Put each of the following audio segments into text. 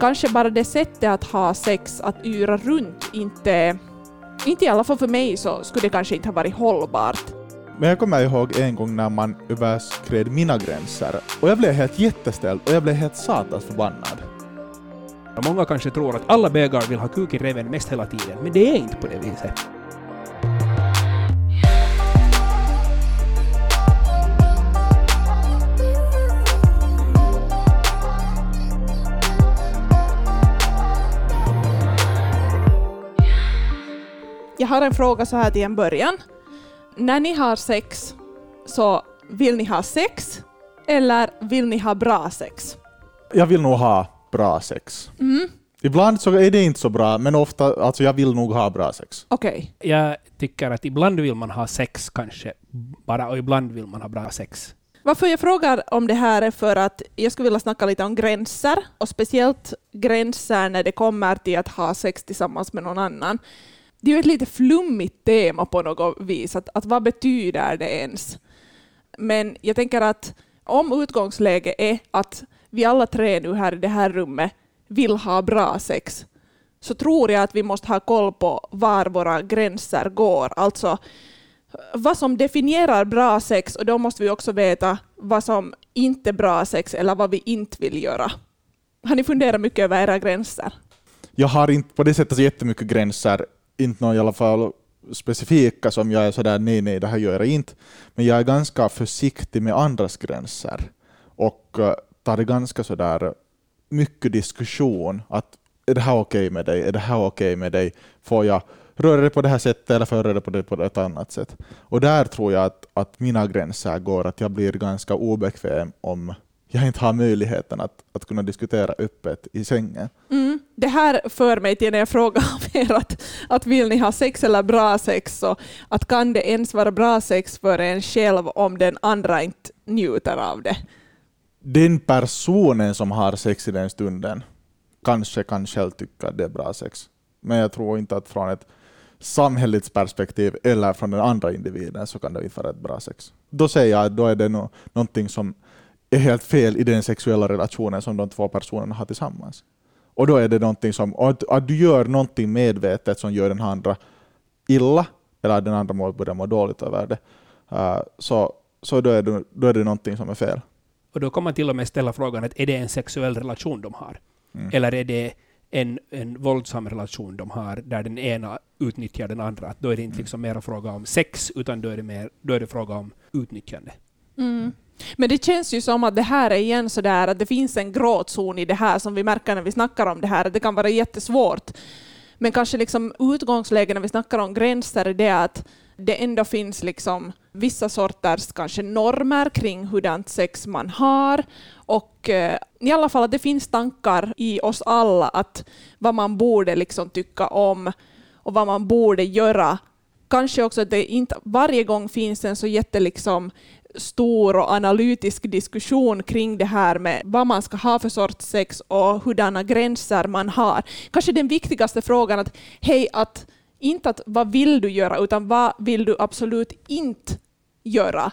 kanske bara det sättet att ha sex, att yra runt, inte, inte i alla fall för mig så skulle det kanske inte ha varit hållbart. Men jag kommer ihåg en gång när man överskred mina gränser och jag blev helt jätteställd och jag blev helt satans förbannad. Många kanske tror att alla bögar vill ha kuk i reven mest hela tiden, men det är inte på det viset. Jag har en fråga så här till en början. När ni har sex, så vill ni ha sex eller vill ni ha bra sex? Jag vill nog ha bra sex. Mm. Ibland så är det inte så bra, men ofta, alltså jag vill nog ha bra sex. Okej. Jag tycker att ibland vill man ha sex kanske bara, och ibland vill man ha bra sex. Varför jag frågar om det här är för att jag skulle vilja snacka lite om gränser, och speciellt gränser när det kommer till att ha sex tillsammans med någon annan. Det är ju ett lite flummigt tema på något vis, att, att vad betyder det ens? Men jag tänker att om utgångsläget är att vi alla tre nu här i det här rummet vill ha bra sex, så tror jag att vi måste ha koll på var våra gränser går. Alltså vad som definierar bra sex och då måste vi också veta vad som inte är bra sex eller vad vi inte vill göra. Har ni funderat mycket över era gränser? Jag har inte på det sättet så jättemycket gränser, inte någon i alla fall specifika som jag är sådär nej, nej, det här gör jag inte. Men jag är ganska försiktig med andras gränser och eh, tar det ganska sådär mycket diskussion att är det här okej okay med dig? Är det här okej okay med dig? Får jag röra det på det här sättet eller får jag röra det på det på ett annat sätt? Och där tror jag att, att mina gränser går, att jag blir ganska obekväm om jag inte har möjligheten att, att kunna diskutera öppet i sängen. Mm. Det här för mig till när jag frågar er att, att vill ni ha sex eller bra sex, så att kan det ens vara bra sex för en själv om den andra inte njuter av det? Den personen som har sex i den stunden kanske kan själv tycka att det är bra sex. Men jag tror inte att från ett samhällets perspektiv eller från den andra individen så kan det inte vara ett bra sex. Då säger jag att då är det no någonting som är helt fel i den sexuella relationen som de två personerna har tillsammans. Och då är det någonting som, att, att du gör någonting medvetet som gör den andra illa, eller att den andra må, börjar må dåligt över det, uh, så, så då, är det, då är det någonting som är fel. Och då kan man till och med ställa frågan att är det en sexuell relation de har? Mm. Eller är det en, en våldsam relation de har, där den ena utnyttjar den andra? Att då är det inte mm. liksom mer fråga om sex, utan då är det, mer, då är det fråga om utnyttjande. Mm. Men det känns ju som att det här är igen så där att det finns en gråzon i det här som vi märker när vi snackar om det här, att det kan vara jättesvårt. Men kanske liksom utgångsläget när vi snackar om gränser är det att det ändå finns liksom vissa sorters kanske normer kring hurdant sex man har och eh, i alla fall att det finns tankar i oss alla att vad man borde liksom tycka om och vad man borde göra. Kanske också att det inte varje gång finns en så jätte liksom stor och analytisk diskussion kring det här med vad man ska ha för sorts sex och hurdana gränser man har. Kanske den viktigaste frågan att hej, att inte att vad vill du göra, utan vad vill du absolut inte göra.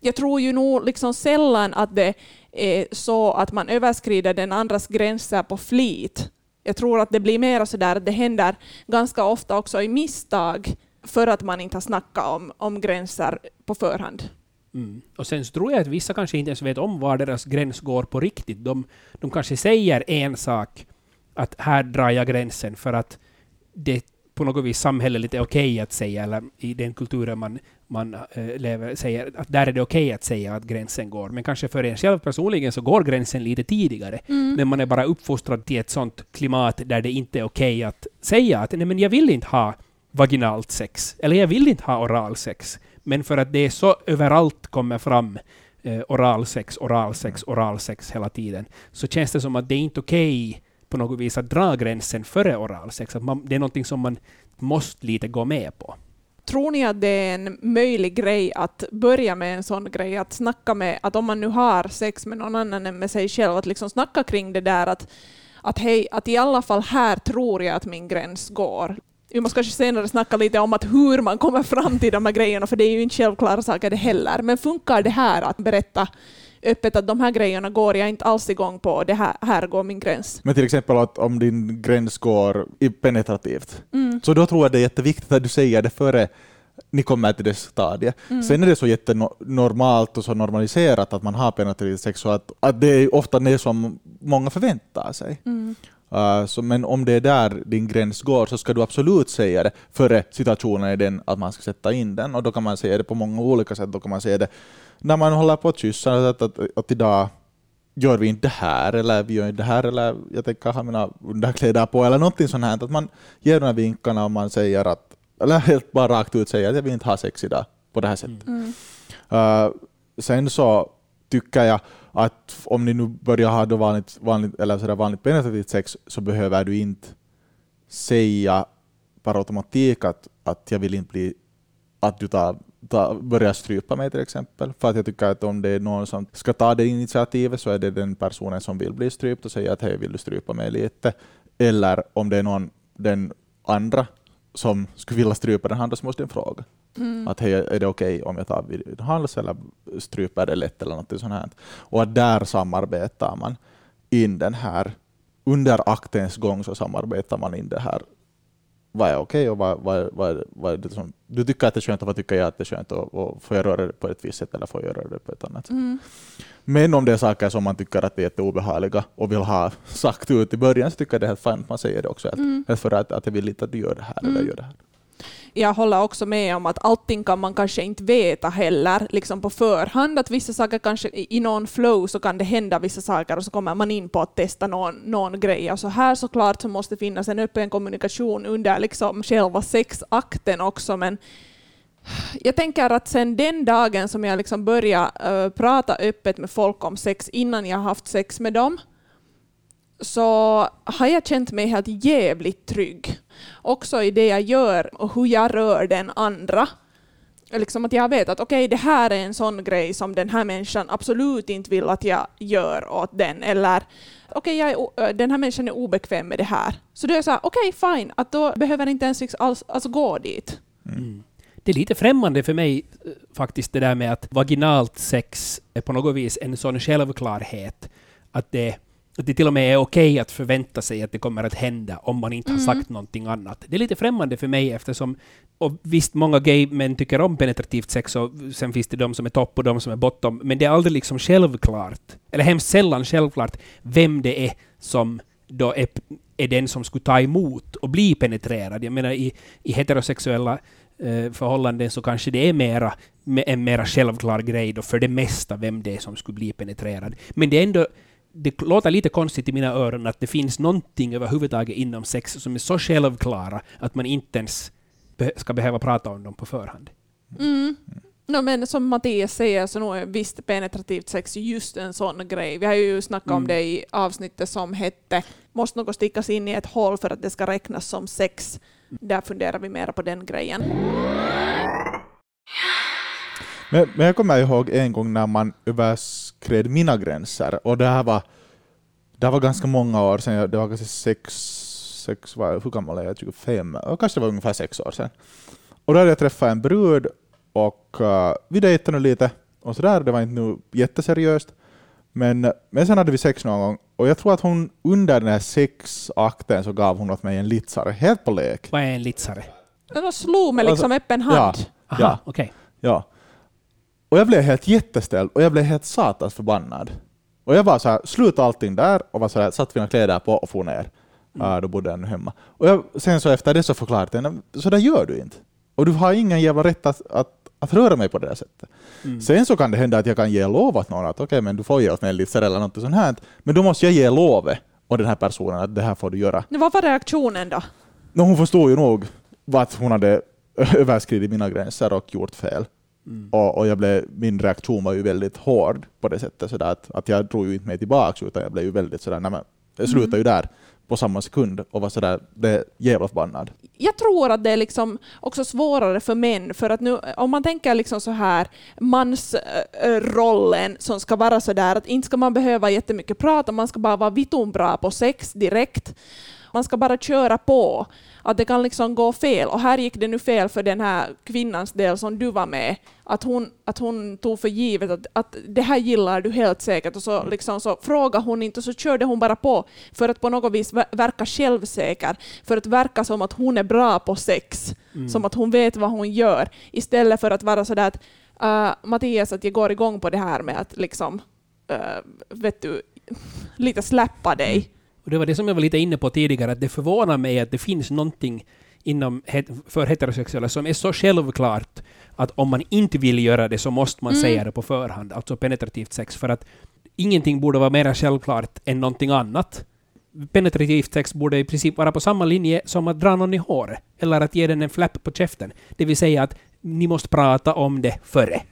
Jag tror ju nog liksom sällan att det är så att man överskrider den andras gränser på flit. Jag tror att det blir mer så där att det händer ganska ofta också i misstag för att man inte har snackat om, om gränser på förhand. Mm. Och sen så tror jag att vissa kanske inte ens vet om var deras gräns går på riktigt. De, de kanske säger en sak, att här drar jag gränsen för att det på något vis samhälleligt är okej okay att säga, eller i den kulturen man, man äh, lever, säger att där är det okej okay att säga att gränsen går. Men kanske för en själv personligen så går gränsen lite tidigare. Mm. Men man är bara uppfostrad till ett sånt klimat där det inte är okej okay att säga att nej men jag vill inte ha vaginalt sex, eller jag vill inte ha oralsex. Men för att det är så överallt kommer fram eh, oralsex, oralsex, oralsex hela tiden, så känns det som att det är inte okej okay på något vis att dra gränsen före oralsex. Att man, det är någonting som man måste lite gå med på. Tror ni att det är en möjlig grej att börja med en sån grej, att snacka med, att om man nu har sex med någon annan än med sig själv, att liksom snacka kring det där att, att hej, att i alla fall här tror jag att min gräns går. Vi måste kanske senare snacka lite om att hur man kommer fram till de här grejerna, för det är ju inte självklara saker det heller. Men funkar det här att berätta öppet att de här grejerna går jag inte alls igång på, det här, här går min gräns. Men till exempel att om din gräns går penetrativt, Mm. så då tror jag det är jätteviktigt att du säger det före ni kommer till det stadiet. Mm. Sen är det så jättenormalt och så normaliserat att man har penetrativt sex, så att, att det är ofta det som många förväntar sig. Mm. Uh, så, men om det är där din gräns går så ska du absolut säga det före situationen är den att man ska sätta in den. Och då kan man säga det på många olika sätt. Då kan man säga det när man håller på att kyssa, att, att, att idag gör vi inte det här, eller vi gör inte det här, eller jag tänker ha mina underkläder på, eller någonting sånt här. Att man ger de här vinkarna och man säger att, eller helt bara rakt ut säger att jag vill inte ha sex idag på det här sättet. Mm. Uh, sen så tycker jag att om ni nu börjar ha då vanligt, vanligt, eller sådär vanligt penetrativt sex så behöver du inte säga per automatik att, att jag vill inte bli att du tar, tar, börjar strypa mig till exempel. För att jag tycker att om det är någon som ska ta det initiativet så är det den personen som vill bli strypt och säga att hej, vill du strypa mig lite? Eller om det är någon, den andra som skulle vilja strypa den andra så måste den fråga. Mm. Att hej, är det okej om jag tar vid hals eller stryper det lätt eller något sånt här. Och att där samarbetar man in den här, under aktens gång så samarbetar man in det här. Vad är okej och vad, vad, vad, vad är det som du tycker att det är skönt och vad tycker jag att det är skönt och, och får jag röra det på ett visst sätt eller får jag göra det på ett annat sätt. Mm. Men om det är saker som man tycker att det är jätteobehagliga och vill ha sagt ut i början så tycker jag det är helt fint att man säger det också. Helt, Mm. för att, att jag vill inte att du gör det här eller Mm. gör det här jag håller också med om att allting kan man kanske inte veta heller liksom på förhand. Att vissa saker kanske i någon flow så kan det hända vissa saker och så kommer man in på att testa någon, någon grej. Och så här såklart så måste finnas en öppen kommunikation under liksom själva sexakten också. Men jag tänker att sen den dagen som jag liksom började uh, prata öppet med folk om sex innan jag haft sex med dem så har jag känt mig helt jävligt trygg. Också i det jag gör och hur jag rör den andra. Liksom att jag vet att okej, det här är en sån grej som den här människan absolut inte vill att jag gör åt den. Eller okej, okay, den här människan är obekväm med det här. Så då är jag såhär, okej okej, fine, att då behöver inte ens liksom alls, alltså gå dit. Mm. Det är lite främmande för mig eh, faktiskt det där med att vaginalt sex är på något vis en sån självklarhet att det, att det till och med är okej att förvänta sig att det kommer att hända om man inte har Mm. sagt någonting annat. Det är lite främmande för mig eftersom, och visst många gay män tycker om penetrativt sex och sen finns det de som är topp och de som är bottom, men det är aldrig liksom självklart, eller hemskt sällan självklart, vem det är som då är, är den som skulle ta emot och bli penetrerad. Jag menar i, i heterosexuella eh, förhållanden så kanske det är mera, me- en mera självklar grej då för det mesta vem det är som skulle bli penetrerad. Men det är ändå det låter lite konstigt i mina öron att det finns någonting överhuvudtaget inom sex som är så självklara att man inte ens ska behöva prata om dem på förhand. Mm. No, men som Mattias säger så nog är visst penetrativt sex just en sån grej. Vi har ju snackat om Mm. det i avsnittet som hette Måste något stickas in i ett hål för att det ska räknas som sex? Där funderar vi mer på den grejen. Men, men jag kommer ihåg en gång när man överskred mina gränser och det här var, det här var ganska många år sedan, jag- det var kanske sex, sex vad- hur gammal är jag, 25? Och kanske det var ungefär sex år sedan. Och då hade jag träffat en brud och uh, vi dejtade nu lite och sådär, det var inte nu jätteseriöst. Men, men sen hade vi sex någon gång och jag tror att hon under den här sexakten så gav hon åt mig en litsare, helt på lek. Vad är en litsare? Den slog med liksom öppen hand. Ja. Aha, Ja. okej. Ja. Och jag blev helt jätteställd och jag blev helt satans förbannad. Och jag var så här, sluta allting där och var så här, satt mina kläder på och for ner. Ja, då bodde jag ännu hemma. Och jag, sen så efter det så förklarade jag så där gör du inte. Och du har ingen jävla rätt att, att, att röra mig på det där sättet. Mm. Sen så kan det hända att jag kan ge lov åt någon att okej, men du får ge åt mig en liter eller något sånt här. Men då måste jag ge lovet åt den här personen att det här får du göra. Men Vad var reaktionen då? No, hon förstod ju nog att hon hade överskridit mina gränser och gjort fel. Mm. Och, och jag blev, min reaktion var ju väldigt hård på det sättet, sådär att, att jag drog ju inte mig tillbaka utan jag blev ju väldigt sådär, nej men, jag slutade ju där på samma sekund och var sådär, det är jävla förbannad. jag tror att det är liksom också svårare för män, för att nu, om man tänker liksom så här mansrollen som ska vara så där att inte ska man behöva jättemycket prata, man ska bara vara vitun bra på sex direkt. Man ska bara köra på. Att det kan liksom gå fel. Och här gick det nu fel för den här kvinnans del som du var med. Att hon, att hon tog för givet att, att det här gillar du helt säkert. Och så, liksom, så frågade hon inte och så körde hon bara på för att på något vis verka självsäker. För att verka som att hon är bra på sex. Mm. Som att hon vet vad hon gör. Istället för att vara sådär att uh, Mattias, att jag går igång på det här med att liksom, uh, vet du, lite släppa dig. Och det var det som jag var lite inne på tidigare, att det förvånar mig att det finns någonting inom för heterosexuella som är så självklart att om man inte vill göra det så måste man mm. säga det på förhand, alltså penetrativt sex, för att ingenting borde vara mer självklart än någonting annat. Penetrativt sex borde i princip vara på samma linje som att dra någon i håret, eller att ge den en flapp på käften. Det vill säga att ni måste prata om det före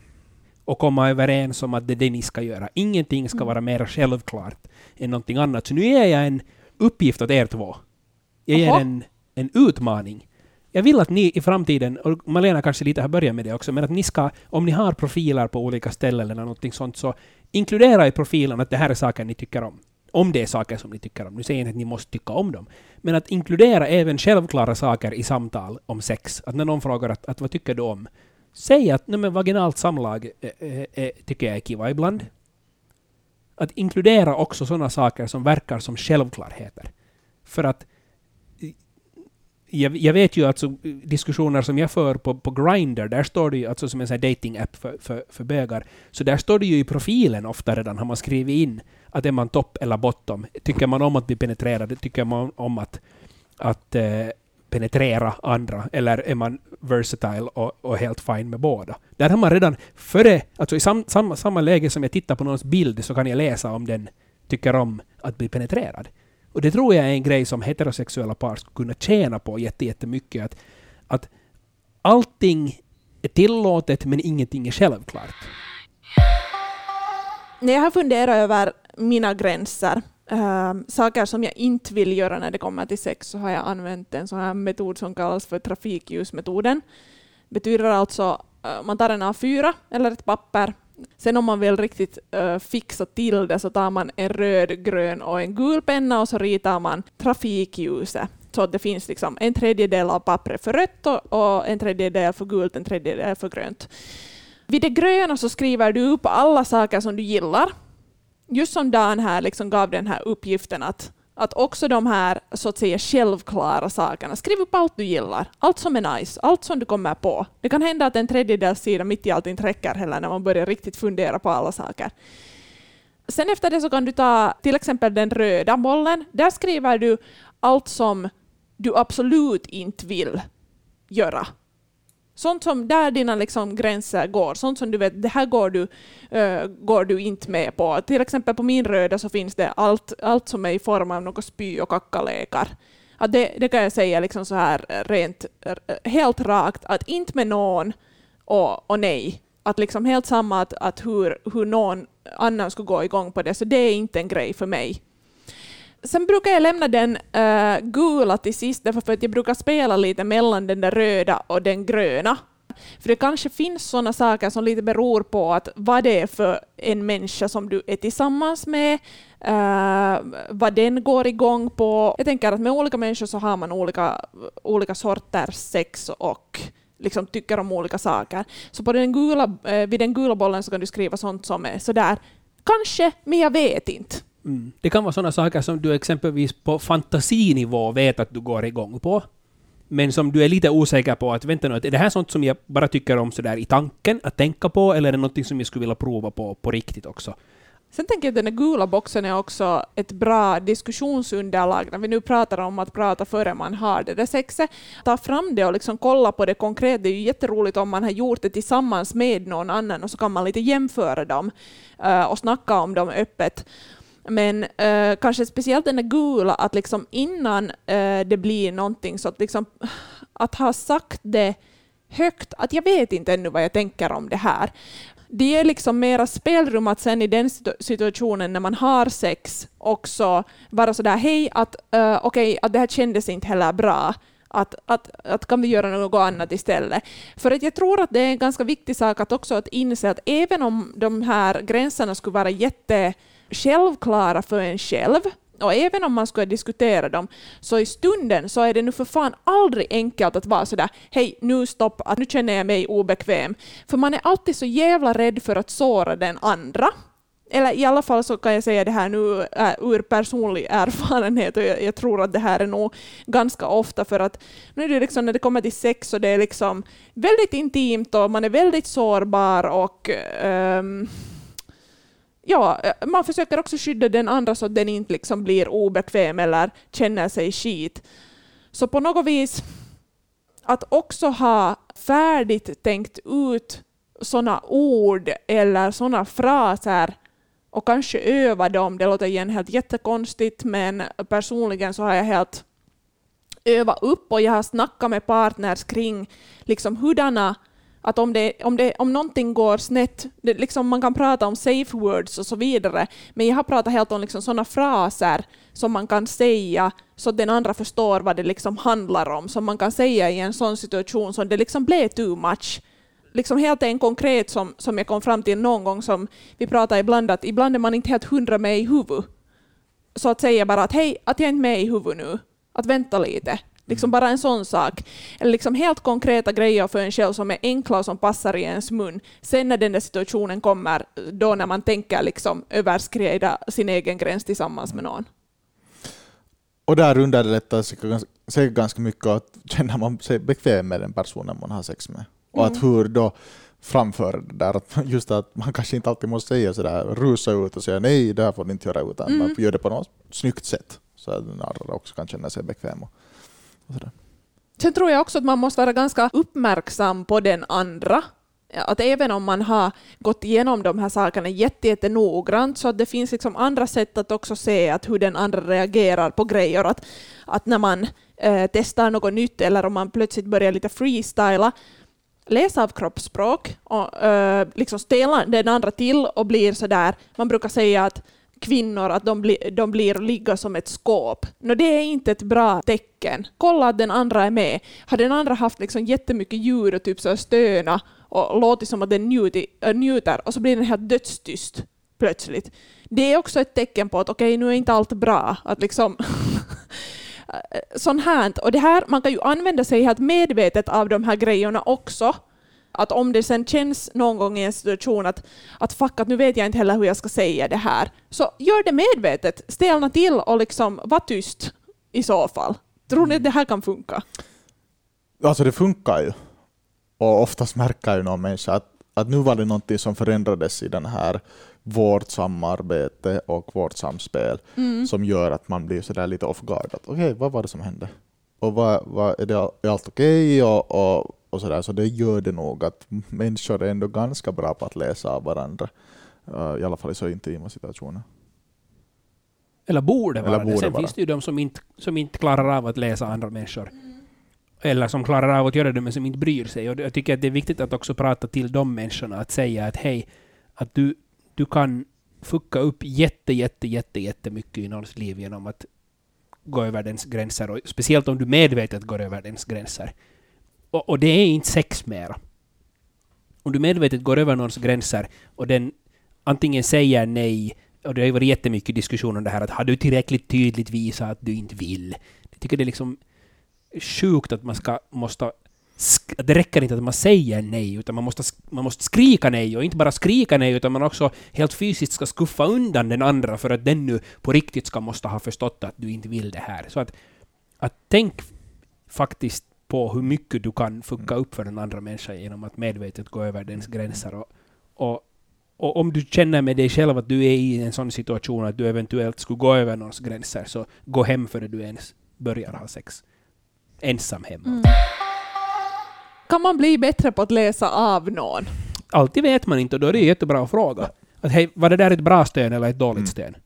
och komma överens om att det är det ni ska göra. Ingenting ska mm. vara mer självklart än någonting annat. Så nu ger jag en uppgift åt er två. Jag ger en, en utmaning. Jag vill att ni i framtiden, och Malena kanske lite har börjat med det också, men att ni ska, om ni har profiler på olika ställen eller någonting sånt, så inkludera i profilen att det här är saker ni tycker om. Om det är saker som ni tycker om. Nu säger jag inte att ni måste tycka om dem. Men att inkludera även självklara saker i samtal om sex. Att när någon frågar att, att vad tycker du om? Säg att nej, men vaginalt samlag äh, äh, tycker jag är kiva ibland. Att inkludera också sådana saker som verkar som självklarheter. För att jag, jag, vet ju alltså diskussioner som jag för på, på Grindr, där står det ju, alltså som en dating-app för, för, för bögar, så där står det ju i profilen ofta redan, har man skrivit in att är man topp eller bottom. Tycker man om att bli penetrerad? Tycker man om att, att eh, penetrera andra? Eller är man versatile och, och, helt fine med båda? Där har man redan före, alltså i sam, sam, samma läge som jag tittar på någons bild så kan jag läsa om den tycker om att bli penetrerad. Och det tror jag är en grej som heterosexuella par skulle kunna tjäna på jättemycket. Att, att allting är tillåtet men ingenting är självklart. När jag har funderat över mina gränser, äh, saker som jag inte vill göra när det kommer till sex, så har jag använt en sån här metod som kallas för trafikljusmetoden. betyder alltså äh, man tar en A4 eller ett papper Sen om man vill riktigt uh, fixa till det så tar man en röd, grön och en gul penna och så ritar man trafikljuset. Så att det finns liksom en tredjedel av pappret för rött och en tredjedel för gult, en tredjedel för grönt. Vid det gröna så skriver du upp alla saker som du gillar. Just som Dan här liksom gav den här uppgiften att att också de här så att säga självklara sakerna, skriv upp allt du gillar, allt som är nice, allt som du kommer på. Det kan hända att en tredjedels sida mitt i allt inte räcker heller när man börjar riktigt fundera på alla saker. Sen efter det så kan du ta till exempel den röda bollen. Där skriver du allt som du absolut inte vill göra. Sånt som där dina liksom gränser går, sånt som du vet, det här går du, uh, går du inte med på. Till exempel på min röda så finns det allt, allt som är i form av något spy och kackalekar. Att det, det kan jag säga liksom så här rent, eh, helt rakt, att inte med någon och, och nej. Att liksom helt samma att, att hur, hur någon annan skulle gå igång på det, så det är inte en grej för mig. Sen brukar jag lämna den uh, gula till sist, därför att jag brukar spela lite mellan den där röda och den gröna. För det kanske finns sådana saker som lite beror på att vad det är för en människa som du är tillsammans med, uh, vad den går igång på. Jag tänker att med olika människor så har man olika, olika sorters sex och liksom tycker om olika saker. Så på den gula, uh, vid den gula bollen så kan du skriva sånt som är sådär, kanske, men jag vet inte. Mm. Det kan vara sådana saker som du exempelvis på fantasinivå vet att du går igång på, men som du är lite osäker på att vänta nu, är det här sånt som jag bara tycker om sådär i tanken, att tänka på, eller är det något som jag skulle vilja prova på på riktigt också? Sen tänker jag att den där gula boxen är också ett bra diskussionsunderlag när vi nu pratar om att prata före man har det där sexet. Ta fram det och liksom kolla på det konkret. Det är ju jätteroligt om man har gjort det tillsammans med någon annan och så kan man lite jämföra dem uh, och snacka om dem öppet. Men uh, kanske speciellt den där gula, att liksom innan uh, det blir någonting så att, liksom, att ha sagt det högt, att jag vet inte ännu vad jag tänker om det här. Det ger liksom mera spelrum att sen i den situationen när man har sex också vara sådär hej, att uh, okej, okay, att det här kändes inte heller bra. Att, att, att kan vi göra något annat istället? För att jag tror att det är en ganska viktig sak att också att inse att även om de här gränserna skulle vara jätte självklara för en själv, Och även om man skulle diskutera dem, så i stunden så är det nu för fan aldrig enkelt att vara sådär hej, nu stopp, att nu känner jag mig obekväm. För man är alltid så jävla rädd för att såra den andra eller i alla fall så kan jag säga det här nu äh, ur personlig erfarenhet och jag, jag, tror att det här är nog ganska ofta för att nu är det liksom när det kommer till sex och det är liksom väldigt intimt och man är väldigt sårbar och ähm, ja, eh, man försöker också skydda den andra så att den inte liksom blir obekväm eller känner sig skit. Så på något vis att också ha färdigt tänkt ut sådana ord eller sådana fraser och kanske öva dem. Det låter igen helt jättekonstigt, men personligen så har jag helt övat upp och jag har snackat med partners kring liksom hurdana att om, det, om, det, om någonting går snett, det, liksom man kan prata om safe words och så vidare, men jag har pratat helt om liksom sådana fraser som man kan säga så att den andra förstår vad det liksom handlar om, som man kan säga i en sån situation som det liksom blev too much liksom helt en konkret som, som jag kom fram till någon gång som vi pratar ibland att ibland är man inte helt hundra med i huvudet. Så att säga bara att hej, att jag är inte med i huvudet nu. Att vänta lite. Liksom bara en sån sak. Eller liksom helt konkreta grejer för en själv som är enkla och som passar i ens mun. Sen när den där situationen kommer, då när man tänker liksom överskrida sin egen gräns tillsammans med någon. Och där underlättar sig ganska mycket att känna man sig bekväm med den personen man har sex med. Och att mm. hur då framföra det där, att just att man kanske inte alltid måste säga sådär, rusa ut och säga nej, det här får ni inte göra, utan mm. man göra det på något snyggt sätt, så att den andra också kan känna sig bekväm. Och, och sådär. Sen tror jag också att man måste vara ganska uppmärksam på den andra. Att även om man har gått igenom de här sakerna jättenoggrant så att det finns liksom andra sätt att också se att hur den andra reagerar på grejer. Att, att när man eh, testar något nytt eller om man plötsligt börjar lite freestyla läsa av kroppsspråk och eh, liksom ställa den andra till och blir sådär, man brukar säga att kvinnor att de, bli, de blir ligga som ett skåp. No, det är inte ett bra tecken. Kolla att den andra är med. Har den andra haft liksom jättemycket ljud och typ så stöna och låtit som att den njuter, äh, njuter och så blir den helt dödstyst plötsligt. Det är också ett tecken på att okej, okay, nu är inte allt bra. Att liksom sånt här. Och det här, man kan ju använda sig helt medvetet av de här grejerna också. Att om det sen känns någon gång i en situation att, att fuck, att nu vet jag inte heller hur jag ska säga det här, så gör det medvetet. Stelna till och liksom var tyst i så fall. Tror ni att det här kan funka? Alltså det funkar ju. Och oftast märker ju någon människa att, att nu var det någonting som förändrades i den här vårt samarbete och vårt samspel mm. som gör att man blir sådär lite off guard. Okej, okay, vad var det som hände? Och vad, vad, är, det, är allt okej? Okay? Och, och, och sådär. Så det gör det nog att människor är ändå ganska bra på att läsa av varandra. Uh, I alla fall i så intima situationer. Eller borde vara Eller borde det. Sen vara. finns det ju de som inte, som inte klarar av att läsa andra människor. Eller som klarar av att göra det men som inte bryr sig. Och jag tycker att det är viktigt att också prata till de människorna. Att säga att hej, att du, du kan fucka upp jätte, jätte, jätte, jättemycket i någons liv genom att gå över dens gränser. Och speciellt om du medvetet går över dens gränser. Och, och det är inte sex mera. Om du medvetet går över någons gränser och den antingen säger nej, och det har ju varit jättemycket diskussion om det här att har du tillräckligt tydligt visat att du inte vill? Jag tycker det är liksom sjukt att man ska, måste det räcker inte att man säger nej, utan man måste, man måste skrika nej, och inte bara skrika nej, utan man också helt fysiskt ska skuffa undan den andra för att den nu på riktigt ska måste ha förstått att du inte vill det här. Så att, att tänk faktiskt på hur mycket du kan fucka upp för den andra människan genom att medvetet gå över dens gränser. Och, och, och om du känner med dig själv att du är i en sån situation att du eventuellt skulle gå över någons gränser, så gå hem före du ens börjar ha sex. Ensam hemma. Mm. Kan man bli bättre på att läsa av någon? Alltid vet man inte och då är det jättebra att fråga. Att, hej, var det där ett bra sten eller ett dåligt mm. sten?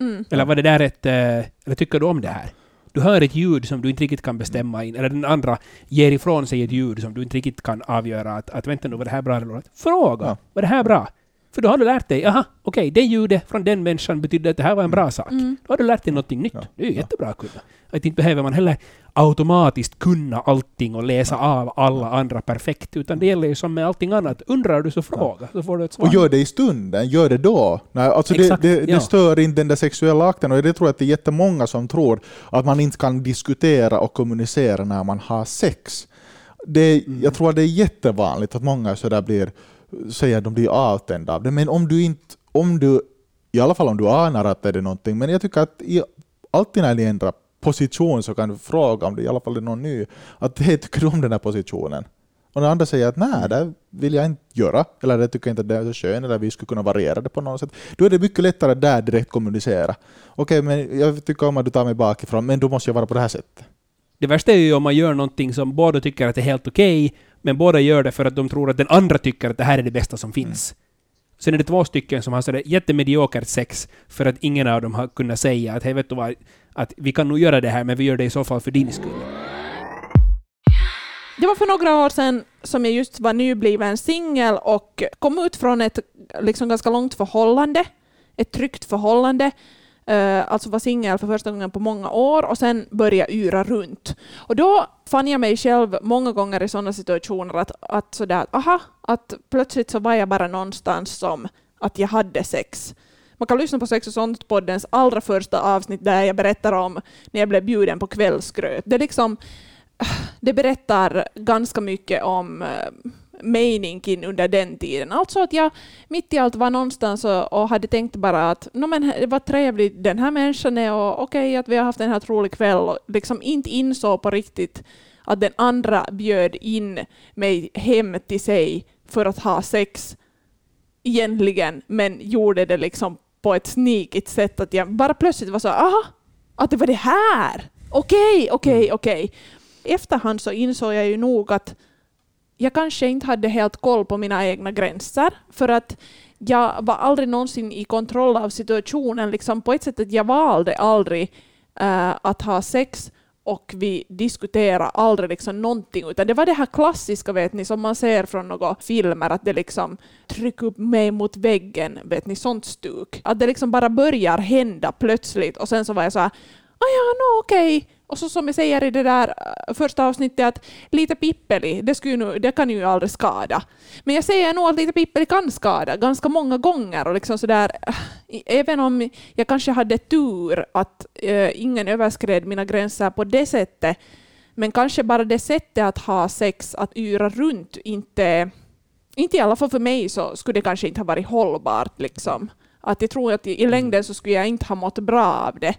Mm. Eller var det där ett... Eh, eller tycker du om det här? Du hör ett ljud som du inte riktigt kan bestämma in, eller den andra ger ifrån sig ett ljud som du inte riktigt kan avgöra att, att vänta nu, var det här bra eller dåligt? Fråga! Ja. Var det här bra? För då har du lärt dig, aha, okej, det ljudet från den människan betydde att det här var en bra sak. Mm. Då har du lärt dig någonting nytt. Ja. Det är ju Ja. jättebra att kunna. Att inte behöver man heller automatiskt kunna allting och läsa av alla andra perfekt, utan det gäller ju som med allting annat. Undrar du så fråga, så får du ett svar. Och gör det i stunden, gör det då. Nej, alltså det, Exakt, det, det ja. stör inte den där sexuella akten och det tror jag att det är jättemånga som tror att man inte kan diskutera och kommunicera när man har sex. Det, Mm. Jag tror att det är jättevanligt att många så där blir, säger att de blir avtända av det, men om du inte, om du, i alla fall om du anar att det är någonting, men jag tycker att i, alltid när ni ändrar position så kan du fråga om det i alla fall är någon ny, att hej, tycker du om den här positionen? Och den andra säger att nej, det vill jag inte göra, eller det tycker jag inte att det är så skönt, eller vi skulle kunna variera det på något sätt. Då är det mycket lättare där direkt kommunicera. Okej, men jag tycker om att du tar mig bakifrån, men då måste jag vara på det här sättet. Det värsta är ju om man gör någonting som båda tycker att det är helt okej, men båda gör det för att de tror att den andra tycker att det här är det bästa som finns. Sen är det två stycken som har sådär jättemediokert sex för att ingen av dem har kunnat säga att hej vet du vad, att vi kan nog göra det här men vi gör det i så fall för din skull. Det var för några år sedan som jag just var nybliven singel och kom ut från ett liksom ganska långt förhållande, ett tryggt förhållande. Uh, alltså var singel för första gången på många år och sen började yra runt. Och då fann jag mig själv många gånger i sådana situationer att, att sådär, aha, att plötsligt så var jag bara någonstans som att jag hade sex. Man kan lyssna på Sex och sånt-poddens allra första avsnitt där jag berättar om när jag blev bjuden på kvällsgröt. Det liksom det berättar ganska mycket om eh, meningen under den tiden. Alltså att jag mitt i allt var någonstans och, och hade tänkt bara att no, men det var trevligt den här människan är och okej att vi har haft en helt rolig kväll och liksom inte insåg på riktigt att den andra bjöd in mig hem till sig för att ha sex egentligen, men gjorde det liksom på ett sneakigt sätt att jag bara plötsligt var så aha, att det var det här. Okej, okej, okej. Efterhand så insåg jag ju nog att jag kanske inte hade helt koll på mina egna gränser, för att jag var aldrig någonsin i kontroll av situationen, liksom på ett sätt att jag valde aldrig äh, att ha sex och vi diskuterade aldrig liksom någonting, utan det var det här klassiska vet ni, som man ser från några filmer, att det liksom trycker upp mig mot väggen, vet ni, sånt stuk. Att det liksom bara börjar hända plötsligt och sen så var jag så här, ah ja, no, okej. Och så som jag säger i det där eh, första avsnittet att lite pippeli, det, skulle ju nu, det kan ju aldrig skada. Men jag säger nog att lite pippeli kan skada ganska många gånger och liksom sådär, eh, även om jag kanske hade tur att eh, ingen överskred mina gränser på det sättet, men kanske bara det sättet att ha sex, att yra runt, inte, inte i alla fall för mig så skulle det kanske inte ha varit hållbart. Liksom. Att jag tror att i i längden så skulle jag inte ha mått bra av det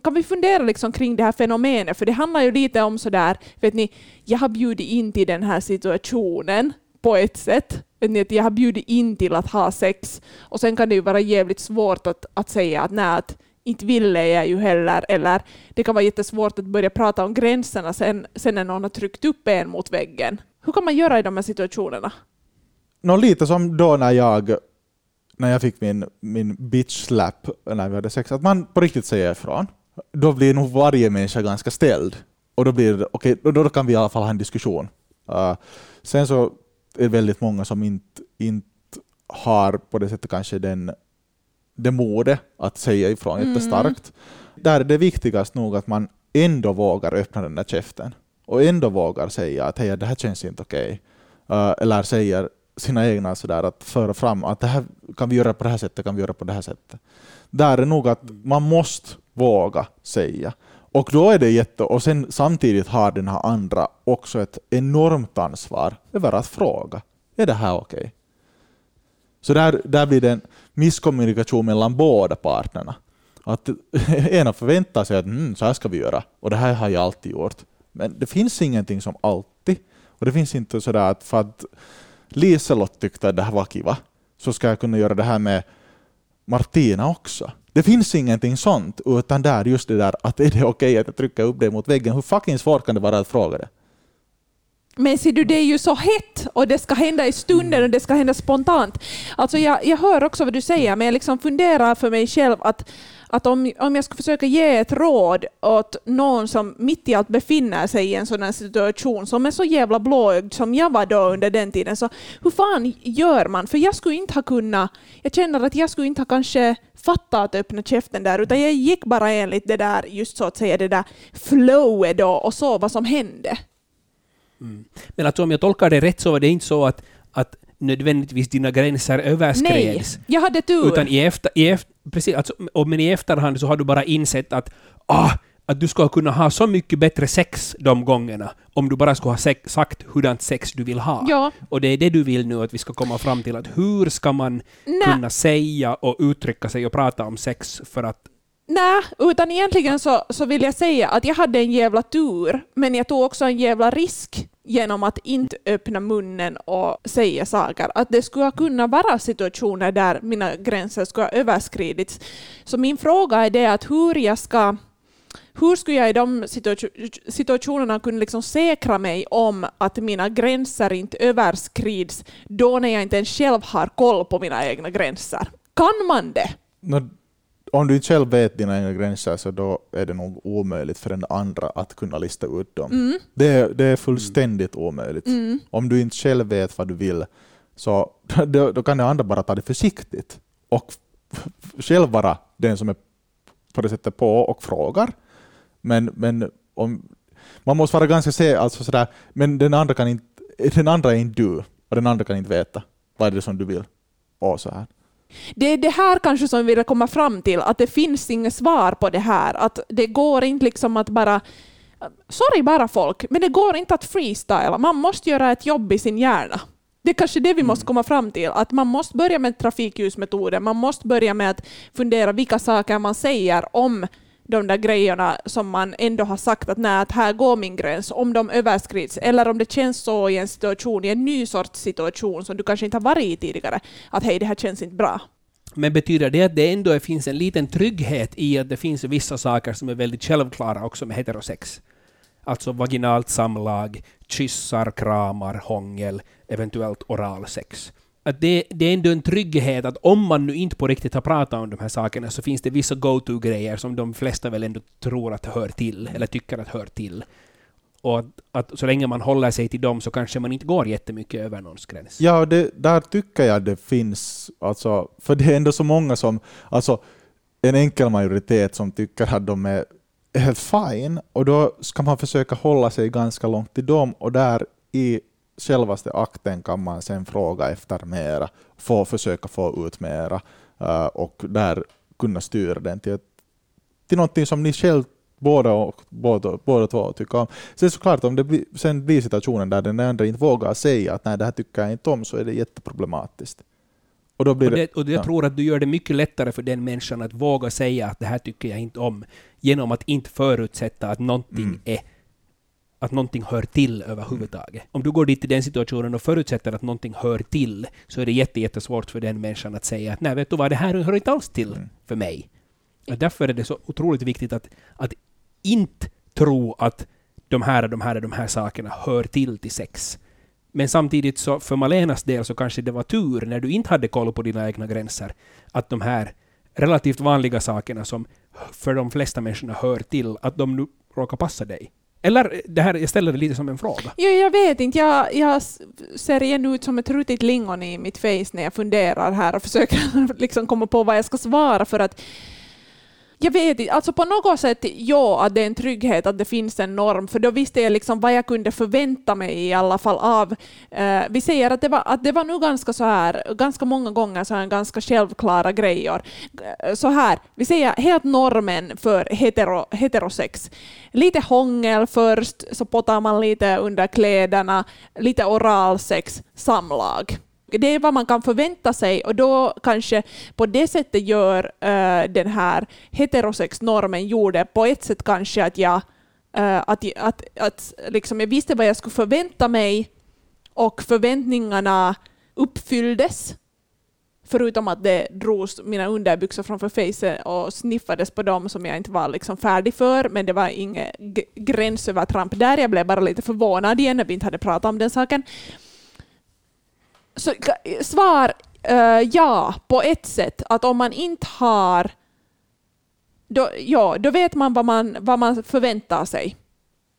kan vi fundera liksom kring det här fenomenet? För det handlar ju lite om sådär, vet ni, jag har bjudit in till den här situationen på ett sätt. Vet ni, att jag har bjudit in till att ha sex. Och sen kan det ju vara jävligt svårt att, att säga att nej, att inte ville jag ju heller. Eller det kan vara jättesvårt att börja prata om gränserna sen, sen när någon har tryckt upp en mot väggen. Hur kan man göra i de här situationerna? Nå, lite som då när jag, när jag fick min, min bitch slap när vi hade sex, att man på riktigt säger ifrån. Då blir nog varje människa ganska ställd. Och då blir okej, då, då kan vi i alla fall ha en diskussion. Uh, sen så är det väldigt många som inte, inte har på det sättet kanske den, det mode att säga ifrån Mm. jättestarkt. Där är det viktigast nog att man ändå vågar öppna den där käften. Och ändå vågar säga att hej, det här känns inte okej. Uh, eller säger sina egna sådär att föra fram att det här kan vi göra på det här sättet, kan vi göra på det här sättet. Där är nog att man måste våga säga. Och då är det jätte... Och sen samtidigt har den här andra också ett enormt ansvar över att fråga. Är det här okej? Så där, där blir det en misskommunikation mellan båda parterna. Att ena förväntar sig att mm, så här ska vi göra, och det här har jag alltid gjort. Men det finns ingenting som alltid. Och det finns inte sådär att för att Liselott tyckte att det här var kiva, så ska jag kunna göra det här med Martina också. Det finns ingenting sånt, utan där just det där att är det okej att trycka upp dig mot väggen? Hur fucking svårt kan det vara att fråga det? Men ser du, det är ju så hett och det ska hända i stunden och det ska hända spontant. Alltså jag, jag hör också vad du säger, men jag liksom funderar för mig själv att, att om, om jag skulle försöka ge ett råd åt någon som mitt i allt befinner sig i en sån här situation som är så jävla blåögd som jag var då under den tiden, så hur fan gör man? För jag skulle inte ha kunnat, jag känner att jag skulle inte ha kanske fattat att öppna käften där, utan jag gick bara enligt det där, just så att säga, det där flowet då och så vad som hände. Mm. Men alltså om jag tolkar det rätt så var det inte så att, att nödvändigtvis dina gränser överskreds. Nej, jag hade tur. Utan i, efter, i, efter, precis, alltså, och, men i efterhand så har du bara insett att ah, att du skulle kunna ha så mycket bättre sex de gångerna om du bara skulle ha sex, sagt hurdant sex du vill ha. Ja. Och det är det du vill nu att vi ska komma fram till, att hur ska man Nej. kunna säga och uttrycka sig och prata om sex för att Nej, utan egentligen så, så vill jag säga att jag hade en jävla tur, men jag tog också en jävla risk genom att inte öppna munnen och säga saker. Att det skulle kunna vara situationer där mina gränser skulle ha överskridits. Så min fråga är det att hur jag ska hur skulle jag i de situationerna kunna liksom säkra mig om att mina gränser inte överskrids då när jag inte ens själv har koll på mina egna gränser? Kan man det? No, om du inte själv vet dina egna gränser så då är det nog omöjligt för den andra att kunna lista ut dem. Mm. Det, är, det är fullständigt omöjligt. Mm. Om du inte själv vet vad du vill så då, då kan den andra bara ta det försiktigt och själv vara den som är på det sättet på och frågar. Men, men om, man måste vara ganska se, alltså sådär, men den andra, kan inte, den andra är inte du och den andra kan inte veta vad är det som du vill. Och så här. Det är det här kanske som vi vill komma fram till, att det finns inget svar på det här. Att det går inte liksom att bara... Sorry bara folk, men det går inte att freestyla. Man måste göra ett jobb i sin hjärna. Det är kanske det vi måste komma fram till, att man måste börja med trafikljusmetoden, man måste börja med att fundera vilka saker man säger om de där grejerna som man ändå har sagt att nej, att här går min gräns, om de överskrids, eller om det känns så i en situation, i en ny sorts situation som du kanske inte har varit i tidigare, att hej, det här känns inte bra. Men betyder det att det ändå finns en liten trygghet i att det finns vissa saker som är väldigt självklara också med heterosex? Alltså vaginalt samlag, kyssar, kramar, hångel, eventuellt oralsex. Att det, det är ändå en trygghet att om man nu inte på riktigt har pratat om de här sakerna så finns det vissa go-to-grejer som de flesta väl ändå tror att hör till, eller tycker att hör till. Och att, att så länge man håller sig till dem så kanske man inte går jättemycket över någons gräns. Ja, det, där tycker jag det finns, alltså, för det är ändå så många som, alltså en enkel majoritet som tycker att de är helt fine, och då ska man försöka hålla sig ganska långt till dem, och där i självaste akten kan man sen fråga efter mera, få, försöka få ut mera, uh, och där kunna styra den till, till någonting som ni själv båda, och, båda, båda två tycker om. Sen såklart, om det blir, sen blir situationen där den andra inte vågar säga att nej, det här tycker jag inte om, så är det jätteproblematiskt. Och då blir Och, det, och jag ja. tror att du gör det mycket lättare för den människan att våga säga att det här tycker jag inte om, genom att inte förutsätta att någonting Mm. är att någonting hör till överhuvudtaget. Om du går dit i den situationen och förutsätter att någonting hör till, så är det jätte, jättesvårt för den människan att säga att nej, vet du vad, det här hör inte alls till Mm. för mig. Och därför är det så otroligt viktigt att, att inte tro att de här och de här och de här sakerna hör till till sex. Men samtidigt så för Malenas del så kanske det var tur när du inte hade koll på dina egna gränser att de här relativt vanliga sakerna som för de flesta människorna hör till, att de nu råkar passa dig. Eller eh, det här, jag ställer det lite som en fråga. Ja, jag vet inte. Jag, jag ser igen ut som ett rutigt lingon i mitt face när jag funderar här och försöker liksom komma på vad jag ska svara för att jag vet inte, alltså på något sätt ja, att det är en trygghet att det finns en norm, för då visste jag liksom vad jag kunde förvänta mig i alla fall av. Eh, vi säger att det var, att det var nu ganska så här, ganska många gånger så här ganska självklara grejer. Eh, så här, vi säger helt normen för hetero, heterosex. Lite hångel först, så pottar man lite under kläderna, lite oralsex, samlag. Det är vad man kan förvänta sig och då kanske på det sättet gör uh, den här heterosexnormen gjorde på ett sätt kanske att jag, uh, att, att, att liksom jag visste vad jag skulle förvänta mig och förväntningarna uppfylldes. Förutom att det drogs mina underbyxor framför fejset och sniffades på dem som jag inte var liksom färdig för, men det var inget gränsövertramp där. Jag blev bara lite förvånad igen när vi inte hade pratat om den saken. Så svar eh, ja, på ett sätt. Att om man inte har då, ja, då vet man vad man, vad man förväntar sig.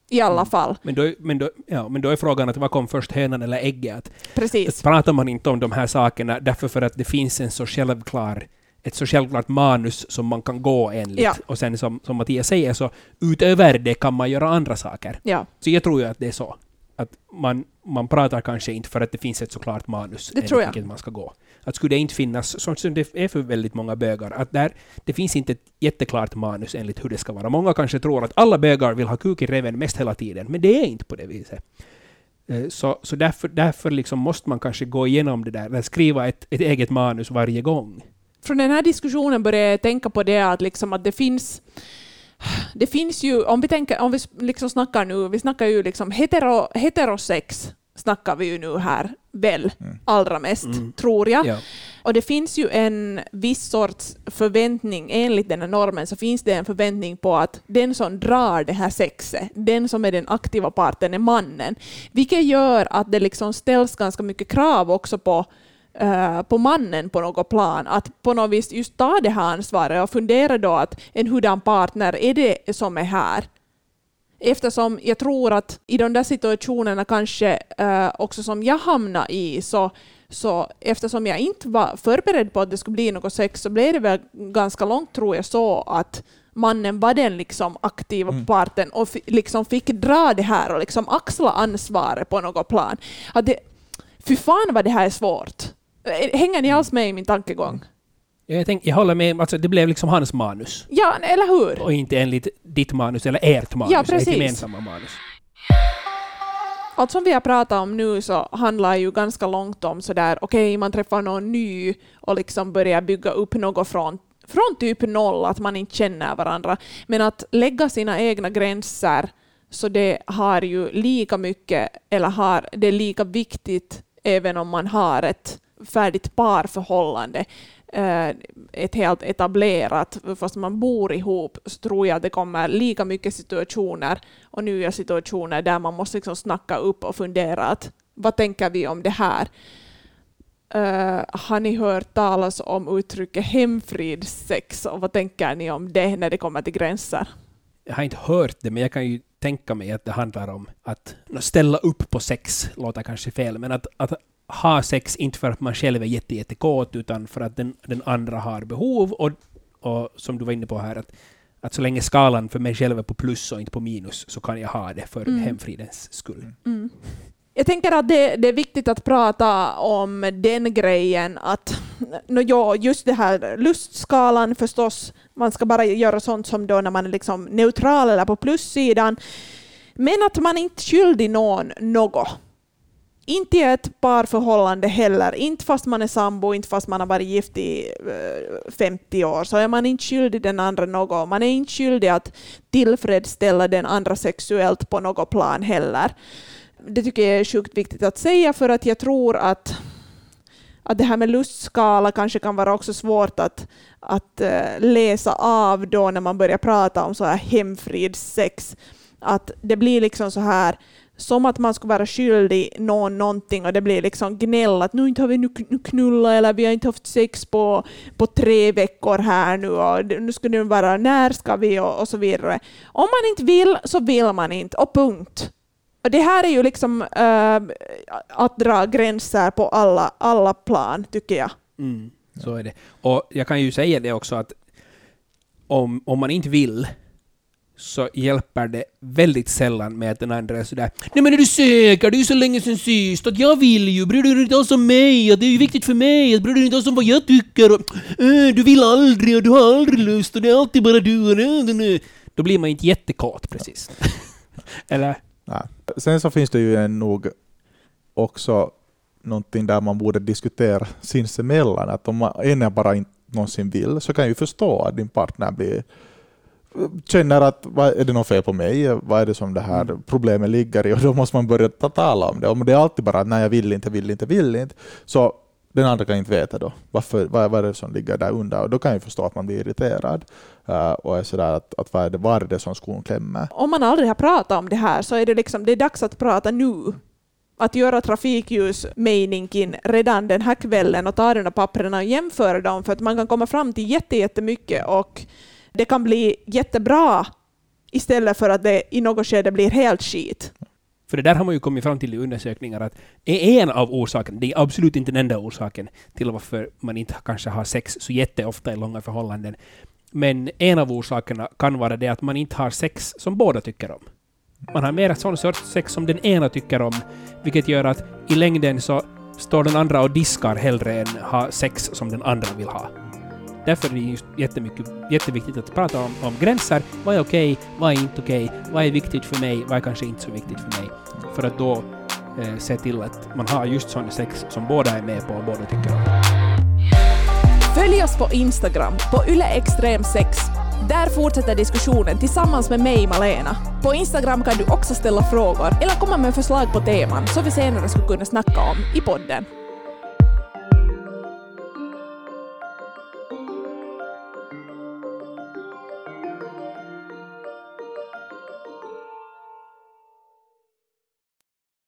I alla Mm. fall. Men då, men, då, ja, men då är frågan att vad kom först, hönan eller ägget? Precis. pratar man inte om de här sakerna därför för att det finns en så självklar ett så självklart manus som man kan gå enligt. Ja. Och sen som, som Mattias säger så utöver det kan man göra andra saker. Ja, Så jag tror ju att det är så. Att man, man pratar kanske inte för att det finns ett så klart manus Det tror jag. vilket man ska gå. Att skulle det inte finnas, sånt som det är för väldigt många bögar, att där, det finns inte ett jätteklart manus enligt hur det ska vara. Många kanske tror att alla bögar vill ha kuk i reven mest hela tiden, men det är inte på det viset. Eh, Så, så därför, därför liksom måste man kanske gå igenom det där, skriva ett, ett eget manus varje gång. från den här diskussionen börjar jag tänka på det att, liksom att det finns det finns ju, om vi, tänker, om vi liksom snackar nu, vi snackar ju liksom hetero, heterosex, snackar vi ju nu här väl Mm. allra mest, Mm. tror jag. Ja. Och det finns ju en viss sorts förväntning, enligt den här normen så finns det en förväntning på att den som drar det här sexet, den som är den aktiva parten är mannen. Vilket gör att det liksom ställs ganska mycket krav också på eh, på mannen på något plan, att på något vis just ta det här ansvaret och fundera då att en hurdan partner är det som är här? Eftersom jag tror att i de där situationerna kanske eh, också som jag hamnade i så, så eftersom jag inte var förberedd på att det skulle bli något sex så blev det väl ganska långt tror jag så att mannen var den liksom aktiva Mm. parten och liksom fick dra det här och liksom axla ansvaret på något plan. Att det, fy fan vad det här är svårt. Hänger ni alls med i min tankegång? Jag, tänk, jag håller med, alltså det blev liksom hans manus. Ja, eller hur? Och inte enligt ditt manus eller ert manus, Ja, precis. ett gemensamma manus. Allt som vi har pratat om nu så handlar ju ganska långt om sådär, okej, man träffar någon ny och liksom börjar bygga upp något från, från typ noll, att man inte känner varandra. Men att lägga sina egna gränser, så det har ju lika mycket, eller har, det är lika viktigt även om man har ett färdigt parförhållande, eh, ett helt etablerat, fast man bor ihop, så tror jag att det kommer lika mycket situationer och nya situationer där man måste liksom snacka upp och fundera att vad tänker vi om det här? Eh, har ni hört talas om uttrycket hemfridssex och vad tänker ni om det när det kommer till gränser? Jag har inte hört det, men jag kan ju tänka mig att det handlar om att ställa upp på sex, låter kanske fel, men att, att ha sex inte för att man själv är jätte, jättekåt, utan för att den, den andra har behov, och, och som du var inne på här, att, att så länge skalan för mig själv är på plus och inte på minus, så kan jag ha det för Mm. hemfridens skull. Mm. Jag tänker att det, det är viktigt att prata om den grejen att no, ja, just det här lustskalan förstås, man ska bara göra sånt som då när man är liksom neutral eller på plussidan. Men att man inte skyldig någon något. Inte i ett parförhållande heller, inte fast man är sambo, inte fast man har varit gift i eh, 50 år, så är man inte skyldig den andra något. Man är inte skyldig att tillfredsställa den andra sexuellt på något plan heller. Det tycker jag är sjukt viktigt att säga för att jag tror att, att det här med lustskala kanske kan vara också svårt att, att eh, läsa av då när man börjar prata om så här hemfridssex. Att det blir liksom så här som att man skulle vara skyldig någon någonting och det blir liksom gnäll att nu inte har vi nu knullat eller vi har inte haft sex på, på tre veckor här nu och nu ska det vara när ska vi och, och så vidare. Om man inte vill så vill man inte och punkt. Och det här är ju liksom äh, att dra gränser på alla, alla plan tycker jag. Mm, så är det. Och jag kan ju säga det också att om, om man inte vill så hjälper det väldigt sällan med att den andra är sådär Nej men är du säker? Det är ju så länge sen sist att jag vill ju. Bryr du dig inte alls om mig? Att det är ju viktigt för mig. Att bryr du dig inte alls om vad jag tycker? Och, äh, du vill aldrig och du har aldrig lust och det är alltid bara du och det, det. Då blir man inte jättekåt precis. Eller? Nej. Sen så finns det ju en nog också någonting där man borde diskutera sinsemellan. Att om man en bara inte någonsin vill så kan jag ju förstå att din partner blir känner att vad, är det något fel på mig? Vad är det som det här Mm. problemet ligger i? Och då måste man börja ta tala om det. Om det är alltid bara att nej jag vill inte, vill inte, vill inte. Så den andra kan inte veta då varför, vad, vad är det som ligger där under. Och då kan jag förstå att man blir irriterad. Uh, och är sådär att, att vad, är det, vad är det som skon klämmer? Om man aldrig har pratat om det här så är det liksom det är dags att prata nu. Att göra trafikljusmeningen redan den här kvällen och ta de där papperna och jämföra dem för att man kan komma fram till jätte- jättemycket och det kan bli jättebra istället för att det i något skede blir helt skit. För det där har man ju kommit fram till i undersökningar att är en av orsakerna, det är absolut inte den enda orsaken till varför man inte kanske har sex så jätteofta i långa förhållanden. Men en av orsakerna kan vara det att man inte har sex som båda tycker om. Man har mer sån sorts sex som den ena tycker om, vilket gör att i längden så står den andra och diskar hellre än ha sex som den andra vill ha. Därför är det just jättemycket, jätteviktigt att prata om, om gränser. Vad är okej? vad är inte okej? vad är viktigt för mig? Vad är kanske inte så viktigt för mig? För att då eh, se till att man har just sån sex som båda är med på och båda tycker om. Följ oss på Instagram, på yleextrem6. Där fortsätter diskussionen tillsammans med mig, Malena. På Instagram kan du också ställa frågor eller komma med förslag på teman som vi senare skulle kunna snacka om i podden.